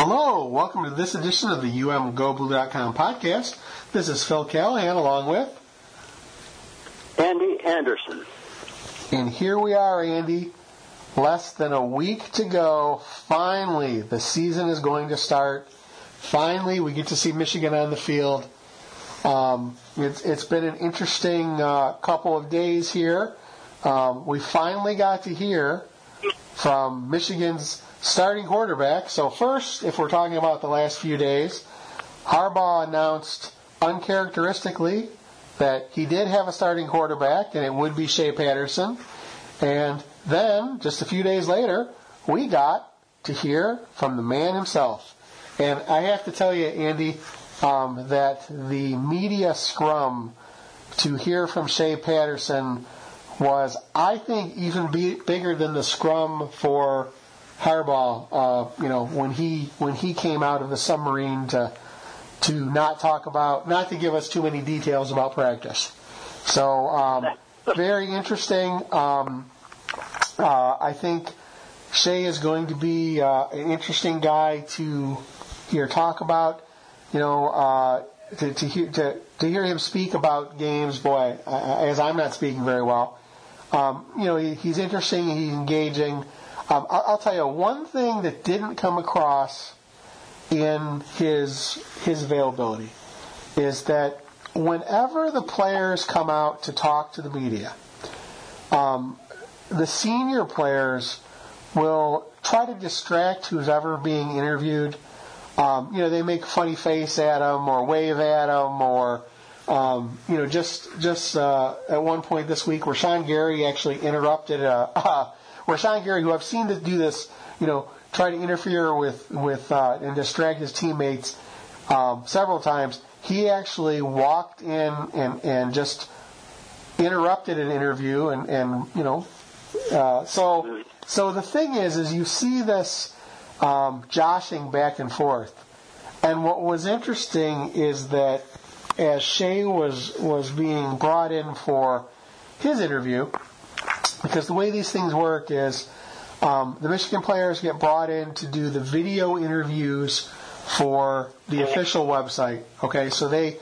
Hello, welcome to this edition of the UMGoBlue.com podcast. This is Phil Callahan along with Andy Anderson. And here we are, Andy. Less than a week to go. Finally, the season is going to start. Finally, we get to see Michigan on the field. Um, it's, it's been an interesting uh, couple of days here. Um, we finally got to hear from Michigan's starting quarterback. So first, if we're talking about the last few days, Harbaugh announced uncharacteristically that he did have a starting quarterback, and it would be Shea Patterson. And then, just a few days later, we got to hear from the man himself. And I have to tell you, Andy, um, that the media scrum to hear from Shea Patterson was, I think, even be, bigger than the scrum for Harbaugh, uh, you know, when he when he came out of the submarine to to not talk about, not to give us too many details about practice. So um, very interesting. Um, uh, I think Shea is going to be uh, an interesting guy to hear talk about. You know, uh, to to hear to, to hear him speak about games, boy, as I'm not speaking very well. Um, you know, he, he's interesting. He's engaging. Um, I'll, I'll tell you one thing that didn't come across in his his availability is that whenever the players come out to talk to the media, um, the senior players will try to distract who's ever being interviewed. Um, you know, they make a funny face at him or wave at him or, um, you know, just just uh, at one point this week where Sean Gary actually interrupted a, uh, where Gary, who I've seen to do this, you know, try to interfere with with uh, and distract his teammates um, several times. He actually walked in and and just interrupted an interview and and you know, uh, so so the thing is, is you see this um, joshing back and forth, and what was interesting is that as Shea was was being brought in for his interview because the way these things work is um, the Michigan players get brought in to do the video interviews for the official website. Okay, so they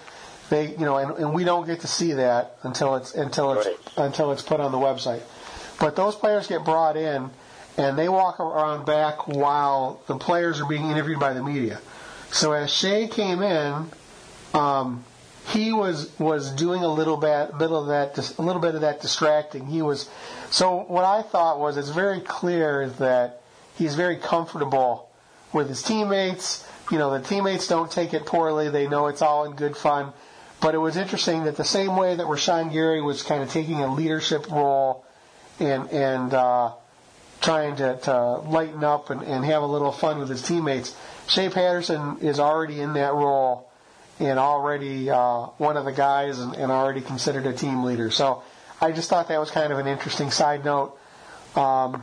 they you know and, and we don't get to see that until it's until it's Right. until it's put on the website. But those players get brought in and they walk around back while the players are being interviewed by the media. So as Shea came in, um, he was was doing a little bit, of that, a little bit of that distracting. He was. So what I thought was, it's very clear that he's very comfortable with his teammates. You know, the teammates don't take it poorly. They know it's all in good fun. But it was interesting that the same way that Rashan Gary was kind of taking a leadership role and and uh, trying to, to lighten up and, and have a little fun with his teammates, Shea Patterson is already in that role and already uh, one of the guys and, and already considered a team leader. So I just thought that was kind of an interesting side note. Um,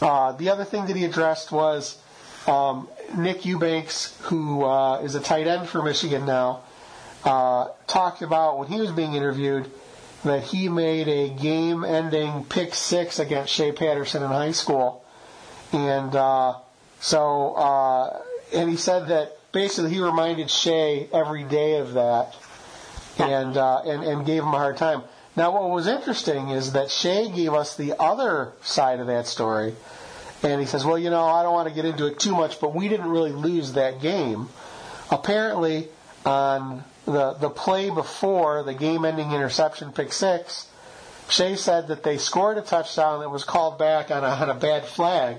uh, the other thing that he addressed was um, Nick Eubanks, who uh, is a tight end for Michigan now, uh, talked about when he was being interviewed that he made a game-ending pick six against Shea Patterson in high school, and uh, so uh, and he said that basically he reminded Shea every day of that, and uh, and and gave him a hard time. Now, what was interesting is that Shea gave us the other side of that story, and he says, "Well, you know, I don't want to get into it too much, but we didn't really lose that game. Apparently, on the the play before the game-ending interception pick six, Shea said that they scored a touchdown that was called back on a, on a bad flag.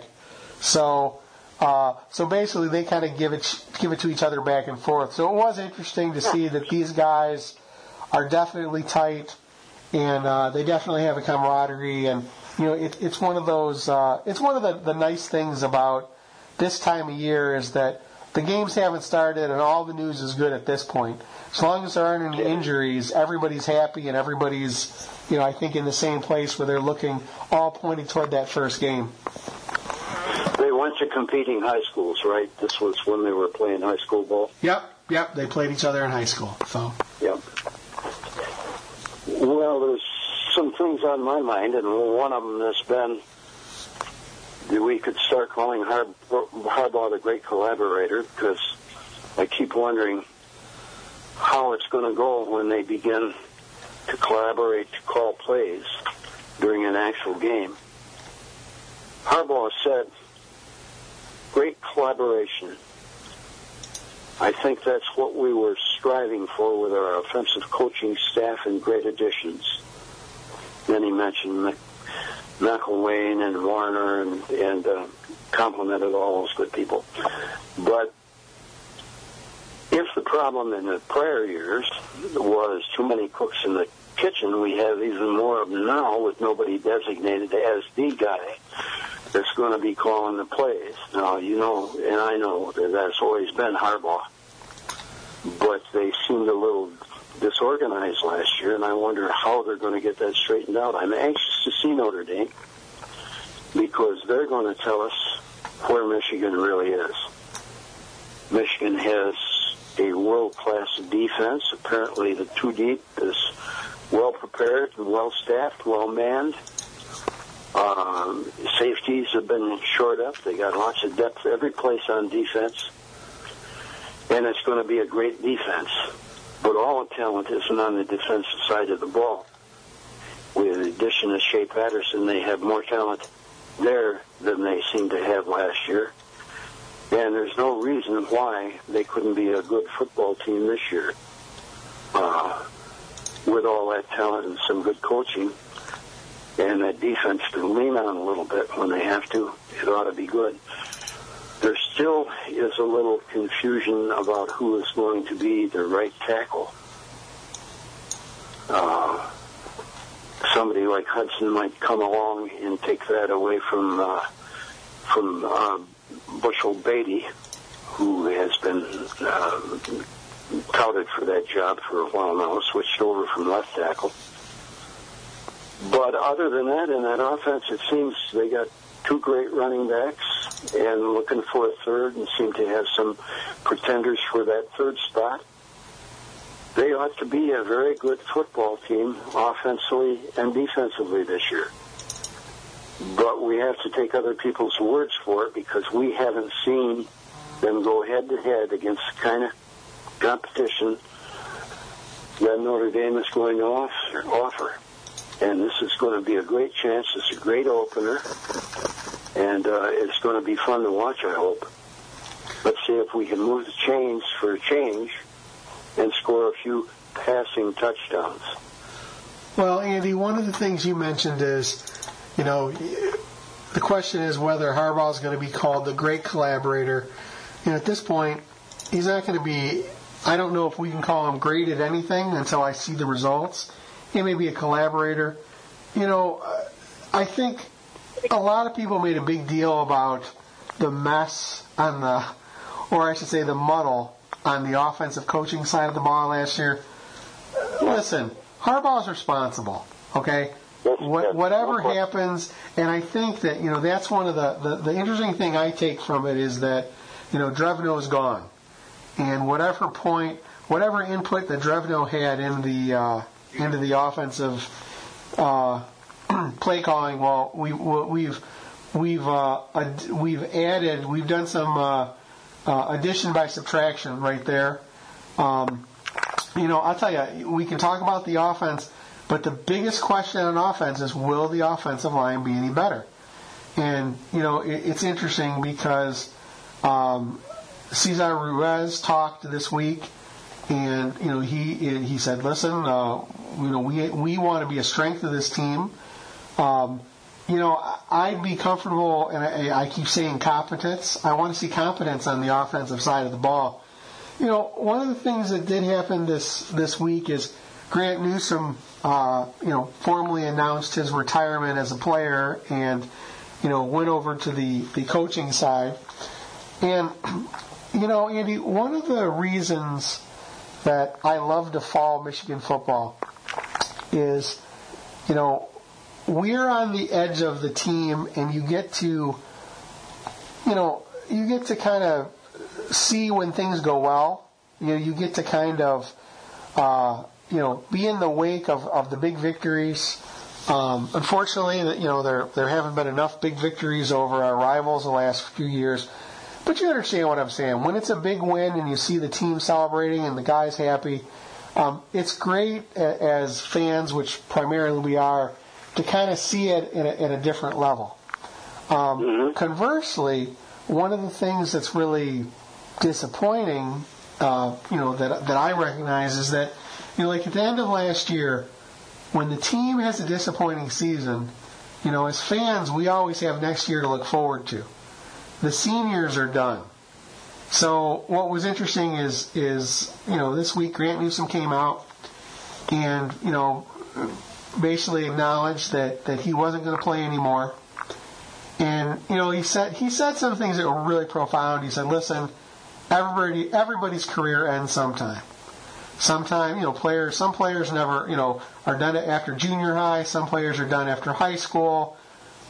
So." Uh, so basically, they kind of give it give it to each other back and forth. So it was interesting to see that these guys are definitely tight, and uh, they definitely have a camaraderie. And you know, it, it's one of those. Uh, it's one of the, the nice things about this time of year is that the games haven't started, and all the news is good at this point. As long as there aren't any injuries, everybody's happy, and everybody's, you know, I think in the same place where they're looking all pointing toward that first game. Went to competing high schools, right? This was when they were playing high school ball. Yep, yep. They played each other in high school. So Yep. Well, there's some things on my mind, and one of them has been we could start calling Har- Harbaugh the great collaborator because I keep wondering how it's going to go when they begin to collaborate to call plays during an actual game. Harbaugh said, great collaboration. I think that's what we were striving for with our offensive coaching staff and great additions. Then he mentioned McElwain and Warinner and, and uh, complimented all those good people. But if the problem in the prior years was too many cooks in the kitchen, we have even more of them now with nobody designated as the guy that's going to be calling the plays. Now, you know, and I know that that's always been Harbaugh, but they seemed a little disorganized last year, and I wonder how they're going to get that straightened out. I'm anxious to see Notre Dame because they're going to tell us where Michigan really is. Michigan has a world-class defense. Apparently, the two deep is well prepared, and well staffed, well manned. Um, safeties have been shored up. They got lots of depth every place on defense, and it's going to be a great defense. But all the talent isn't on the defensive side of the ball. With the addition of Shea Patterson, they have more talent there than they seem to have last year. And there's no reason why they couldn't be a good football team this year. Uh, with all that talent and some good coaching, and that defense to lean on a little bit when they have to, it ought to be good. There still is a little confusion about who is going to be the right tackle. Uh, somebody like Hudson might come along and take that away from uh, from uh, Bushell-Beaty, who has been uh, touted for that job for a while now, switched over from left tackle. But other than that, in that offense, it seems they got two great running backs and looking for a third and seem to have some pretenders for that third spot. They ought to be a very good football team offensively and defensively this year. But we have to take other people's words for it because we haven't seen them go head to head against the kind of competition that Notre Dame is going to offer. And this is going to be a great chance. It's a great opener. And uh, it's going to be fun to watch, I hope. Let's see if we can move the chains for a change and score a few passing touchdowns. Well, Andy, one of the things you mentioned is, you know, the question is whether Harbaugh is going to be called the great collaborator. You know, at this point, he's not going to be. I don't know if we can call him great at anything until I see the results. He may be a collaborator. You know, I think a lot of people made a big deal about the mess on the, or I should say the muddle on the offensive coaching side of the ball last year. Listen, Harbaugh's responsible, okay? What, whatever happens, and I think that, you know, that's one of the, the, the interesting thing I take from it is that, you know, Drevno is gone. And whatever point, whatever input that Drevno had in the, uh, into the offensive uh, play calling. Well, we, we've we've uh, we've added we've done some uh, uh, addition by subtraction right there. Um, you know, I'll tell you, we can talk about the offense, but the biggest question on offense is will the offensive line be any better? And you know, it, it's interesting because um, Cesar Ruiz talked this week and you know he he said, listen, uh, you know we we want to be a strength of this team. Um, you know, I'd be comfortable, and I, I keep saying competence. I want to see competence on the offensive side of the ball. You know, one of the things that did happen this this week is Grant Newsome, uh, you know, formally announced his retirement as a player, and you know, went over to the the coaching side. And you know, Andy, one of the reasons that I love to follow Michigan football is, you know, we're on the edge of the team, and you get to, you know, you get to kind of see when things go well. You know, you get to kind of, uh, you know, be in the wake of, of the big victories. Um, unfortunately, you know there there haven't been enough big victories over our rivals the last few years. But you understand what I'm saying. When it's a big win and you see the team celebrating and the guys happy, um, it's great as fans, which primarily we are, to kind of see it at a, at a different level. Um, mm-hmm. Conversely, one of the things that's really disappointing, uh, you know, that that I recognize is that, you know, like at the end of last year, when the team has a disappointing season, you know, as fans, we always have next year to look forward to. The seniors are done. So what was interesting is is you know this week Grant Newsome came out and you know basically acknowledged that that he wasn't going to play anymore. And you know he said he said some things that were really profound. He said, "Listen, everybody everybody's career ends sometime. Sometime you know players some players never you know are done after junior high. Some players are done after high school.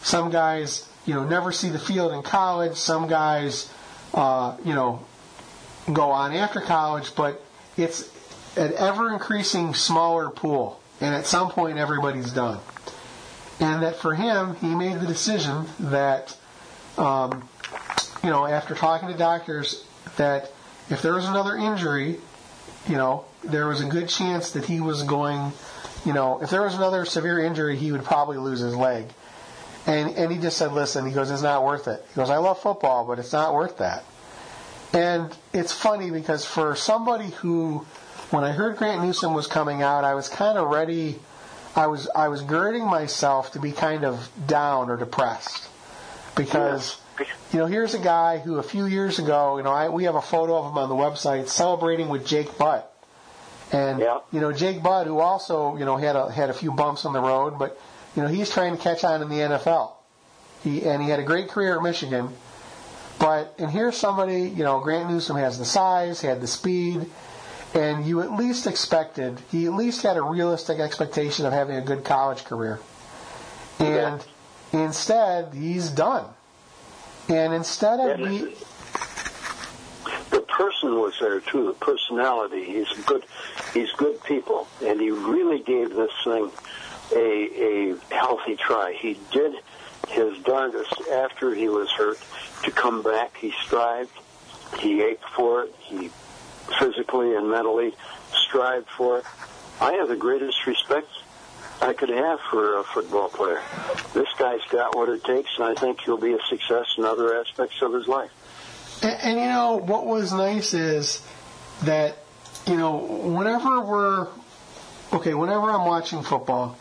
Some guys you know never see the field in college. Some guys." uh, you know, go on after college, but it's an ever increasing smaller pool, and at some point everybody's done. And that for him, he made the decision that, um, you know, after talking to doctors, that if there was another injury, you know, there was a good chance that he was going, you know, if there was another severe injury, he would probably lose his leg. And, and he just said, listen, he goes, it's not worth it. He goes, I love football, but it's not worth that. And it's funny because for somebody who, when I heard Grant Newsome was coming out, I was kind of ready. I was I was girding myself to be kind of down or depressed because you know here's a guy who a few years ago you know I, we have a photo of him on the website celebrating with Jake Butt and yeah. you know Jake Butt who also you know had a had a few bumps on the road but you know, he's trying to catch on in the NFL. He and he had a great career at Michigan. But and here's somebody, you know, Grant Newsome has the size, had the speed, and you at least expected he at least had a realistic expectation of having a good college career. And yeah. instead, he's done. And instead of yeah, me, the person was there too. The personality. He's good. He's good people, and he really gave this thing a, a healthy try. He did his darndest after he was hurt to come back. He strived. He ached for it. He physically and mentally strived for it. I have the greatest respect I could have for a football player. This guy's got what it takes, and I think he'll be a success in other aspects of his life. And, and you know, what was nice is that, you know, whenever we're, okay, whenever I'm watching football,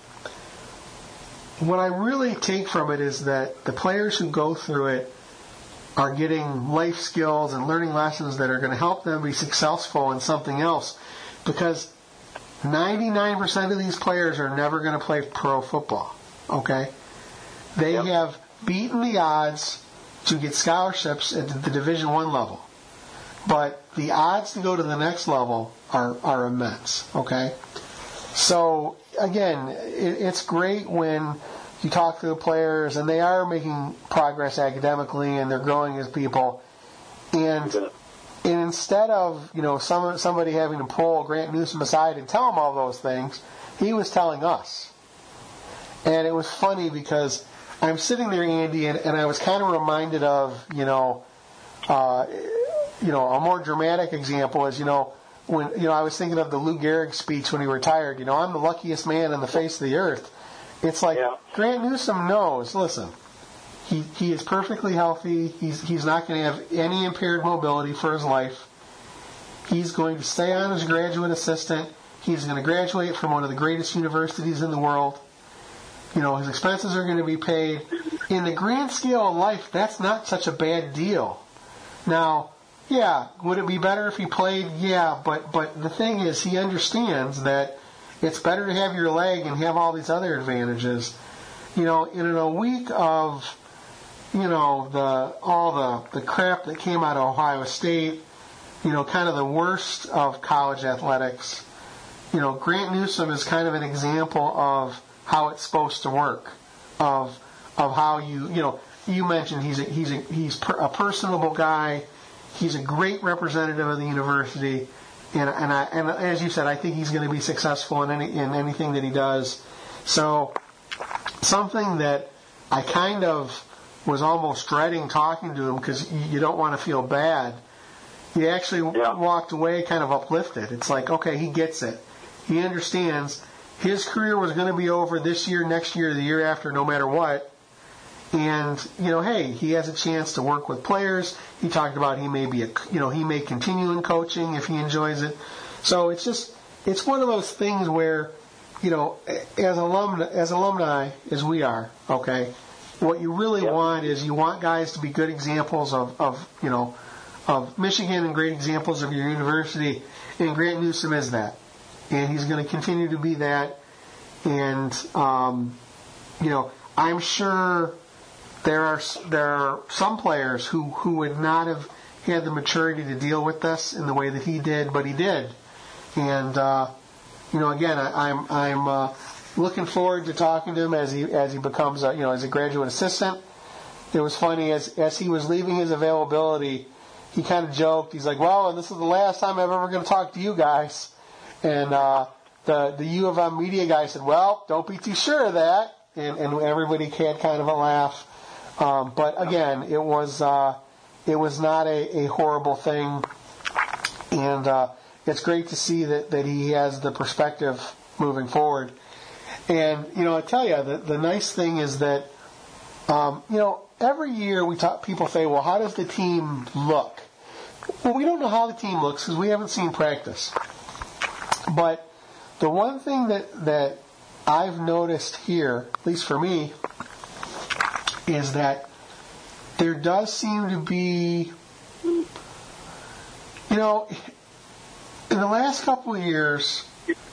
what I really take from it is that the players who go through it are getting life skills and learning lessons that are going to help them be successful in something else because 99% of these players are never going to play pro football. Okay? They yep. have beaten the odds to get scholarships at the Division 1 level. But the odds to go to the next level are, are immense. Okay? So again, it, it's great when you talk to the players and they are making progress academically and they're growing as people. And, and instead of you know some, somebody having to pull Grant Newsome aside and tell him all those things, he was telling us. And it was funny because I'm sitting there, Andy, and, and I was kind of reminded of you know, uh, you know, a more dramatic example is you know when you know I was thinking of the Lou Gehrig speech when he retired. You know, I'm the luckiest man on the face of the earth. It's like yeah. Grant Newsome knows. Listen, he he is perfectly healthy. He's he's not going to have any impaired mobility for his life. He's going to stay on as graduate assistant. He's going to graduate from one of the greatest universities in the world. You know, his expenses are going to be paid. In the grand scale of life, that's not such a bad deal. Now, yeah, would it be better if he played? Yeah, but but the thing is, he understands that it's better to have your leg and have all these other advantages. You know, in a week of you know the all the the crap that came out of Ohio State, you know, kind of the worst of college athletics. You know, Grant Newsome is kind of an example of how it's supposed to work, of of how you you know you mentioned he's a, he's a, he's a personable guy He's a great representative of the university, and and, I, and as you said, I think he's going to be successful in any in anything that he does. So, something that I kind of was almost dreading talking to him because you don't want to feel bad. He actually Yeah. walked away kind of uplifted. It's like, okay, he gets it. He understands his career was going to be over this year, next year, the year after, no matter what. And you know, hey, he has a chance to work with players. He talked about he may be a, you know, he may continue in coaching if he enjoys it. So it's just, it's one of those things where, you know, as alumni, as alumni as we are, okay, what you really Yep. want is you want guys to be good examples of, of you know, of Michigan and great examples of your university. And Grant Newsome is that, and he's going to continue to be that. And um, you know, I'm sure there are there are some players who who would not have had the maturity to deal with this in the way that he did, but he did. And uh, you know, again, I, I'm I'm uh, looking forward to talking to him as he as he becomes a, you know as a graduate assistant. It was funny as as he was leaving his availability, he kind of joked. He's like, "Well, this is the last time I'm ever going to talk to you guys." And uh, the the U of M media guy said, "Well, don't be too sure of that." And, and everybody had kind of a laugh. Um, but again, it was uh, it was not a, a horrible thing, and uh, it's great to see that, that he has the perspective moving forward. And you know, I tell you, the, the nice thing is that um, you know every year we talk. People say, "Well, how does the team look?" Well, we don't know how the team looks because we haven't seen practice. But the one thing that that I've noticed here, at least for me, is that there does seem to be, you know, in the last couple of years,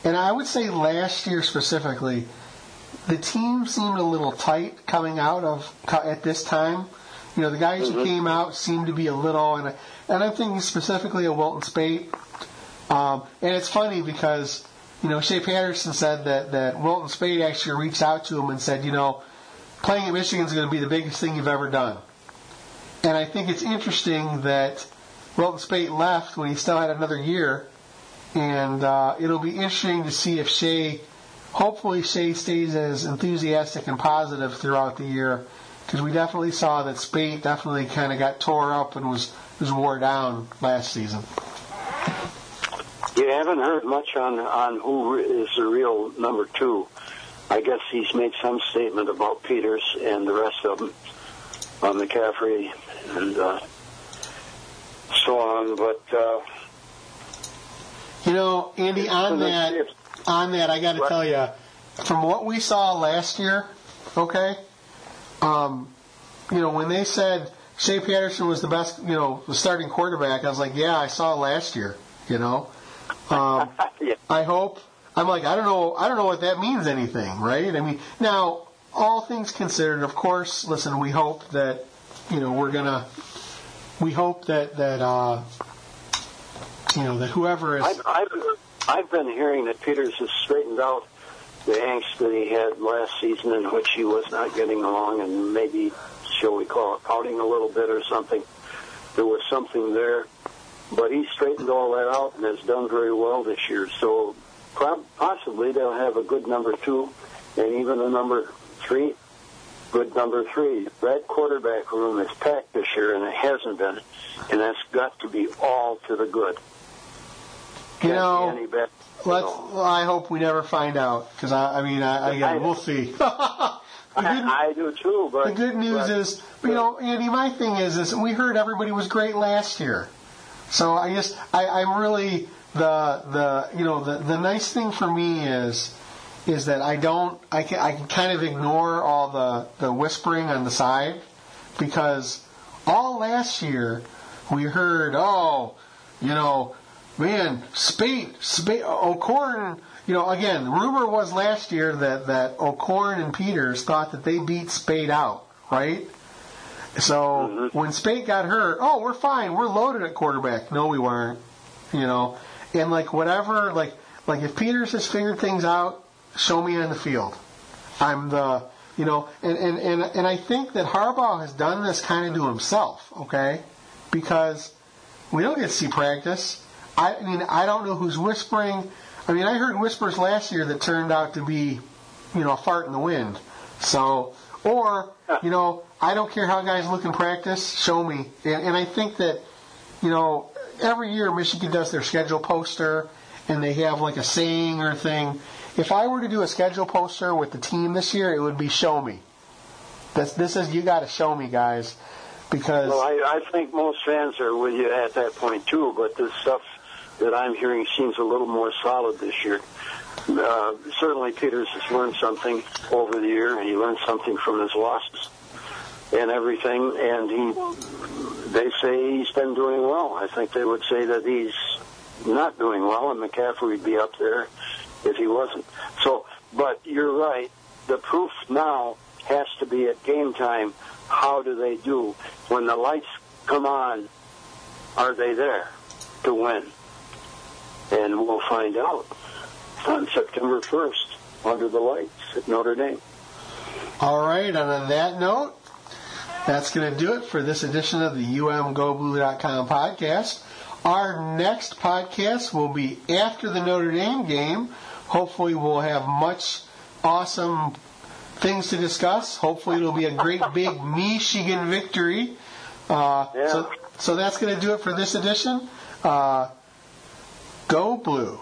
and I would say last year specifically, the team seemed a little tight coming out of at this time. You know, the guys who came out seemed to be a little, and, and I'm thinking specifically of Wilton Speight. Um, and it's funny because, you know, Shea Patterson said that, that Wilton Speight actually reached out to him and said, you know, playing at Michigan is going to be the biggest thing you've ever done. And I think it's interesting that Wilton Speight left when he still had another year, and uh, it'll be interesting to see if Shea, hopefully Shea stays as enthusiastic and positive throughout the year, because we definitely saw that Speight definitely kind of got tore up and was was wore down last season. You haven't heard much on on who is the real number two. I guess he's made some statement about Peters and the rest of them, uh, McCaffrey and uh, so on. But uh, You know, Andy, on that, on that, I got to tell you, from what we saw last year, okay, um, you know, when they said Shea Patterson was the best, you know, the starting quarterback, I was like, yeah, I saw last year, you know. Um, yeah, I hope. I'm like, I don't know, I don't know what that means anything, right? I mean, now, all things considered, of course, listen, we hope that, you know, we're gonna, we hope that, that, uh, you know, that whoever is, I've, I've I've been hearing that Peters has straightened out the angst that he had last season, in which he was not getting along, and maybe, shall we call it, pouting a little bit or something. There was something there, but he straightened all that out and has done very well this year. So possibly they'll have a good number two, and even a number three. Good number three. That quarterback room is packed this year, and it hasn't been, and that's got to be all to the good. you Can't know, better. Let's. Well, I hope we never find out because I, I mean, I, again, we'll see. good, I, I do too, but the good news but- is, you know, Andy. My thing is, is we heard everybody was great last year, so I just, I, I'm really the the you know the the nice thing for me is is that I don't I can I can kind of ignore all the the whispering on the side because all last year we heard oh you know man Speight Speight O'Korn you know again rumor was last year that that O'Korn and Peters thought that they beat Speight out right? So mm-hmm. when Speight got hurt oh we're fine. We're loaded at quarterback. No we weren't you know and like whatever like like if Peters has figured things out show me on the field. I'm the you know and and and, and I think that Harbaugh has done this kind of to himself okay? Because we don't get to see practice. I mean I don't know who's whispering. I mean I heard whispers last year that turned out to be you know a fart in the wind. So, or you know, I don't care how guys look in practice. Show me, and, and I think that you know every year Michigan does their schedule poster, and they have like a saying or thing. If I were to do a schedule poster with the team this year, it would be "Show me." This this is you got to show me, guys, because Well, I, I think most fans are with you at that point too, but the stuff that I'm hearing seems a little more solid this year. Uh, certainly, Peters has learned something over the year, and he learned something from his losses and everything. And he, they say he's been doing well. I think they would say that he's not doing well, and McCaffrey would be up there if he wasn't. So, but you're right. The proof now has to be at game time. How do they do when the lights come on? Are they there to win? And we'll find out on September 1st under the lights at Notre Dame. All right, and on that note, that's going to do it for this edition of the umgoblue.com podcast. Our next podcast will be after the Notre Dame game. Hopefully, we'll have much awesome things to discuss. Hopefully, it'll be a great big Michigan victory. Uh, Yeah. so, so that's going to do it for this edition. Uh, go Blue.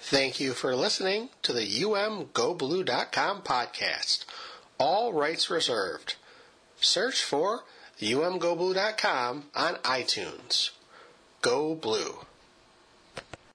Thank you for listening to the umgoblue.com podcast. All rights reserved. Search for umgoblue.com on iTunes. Go Blue.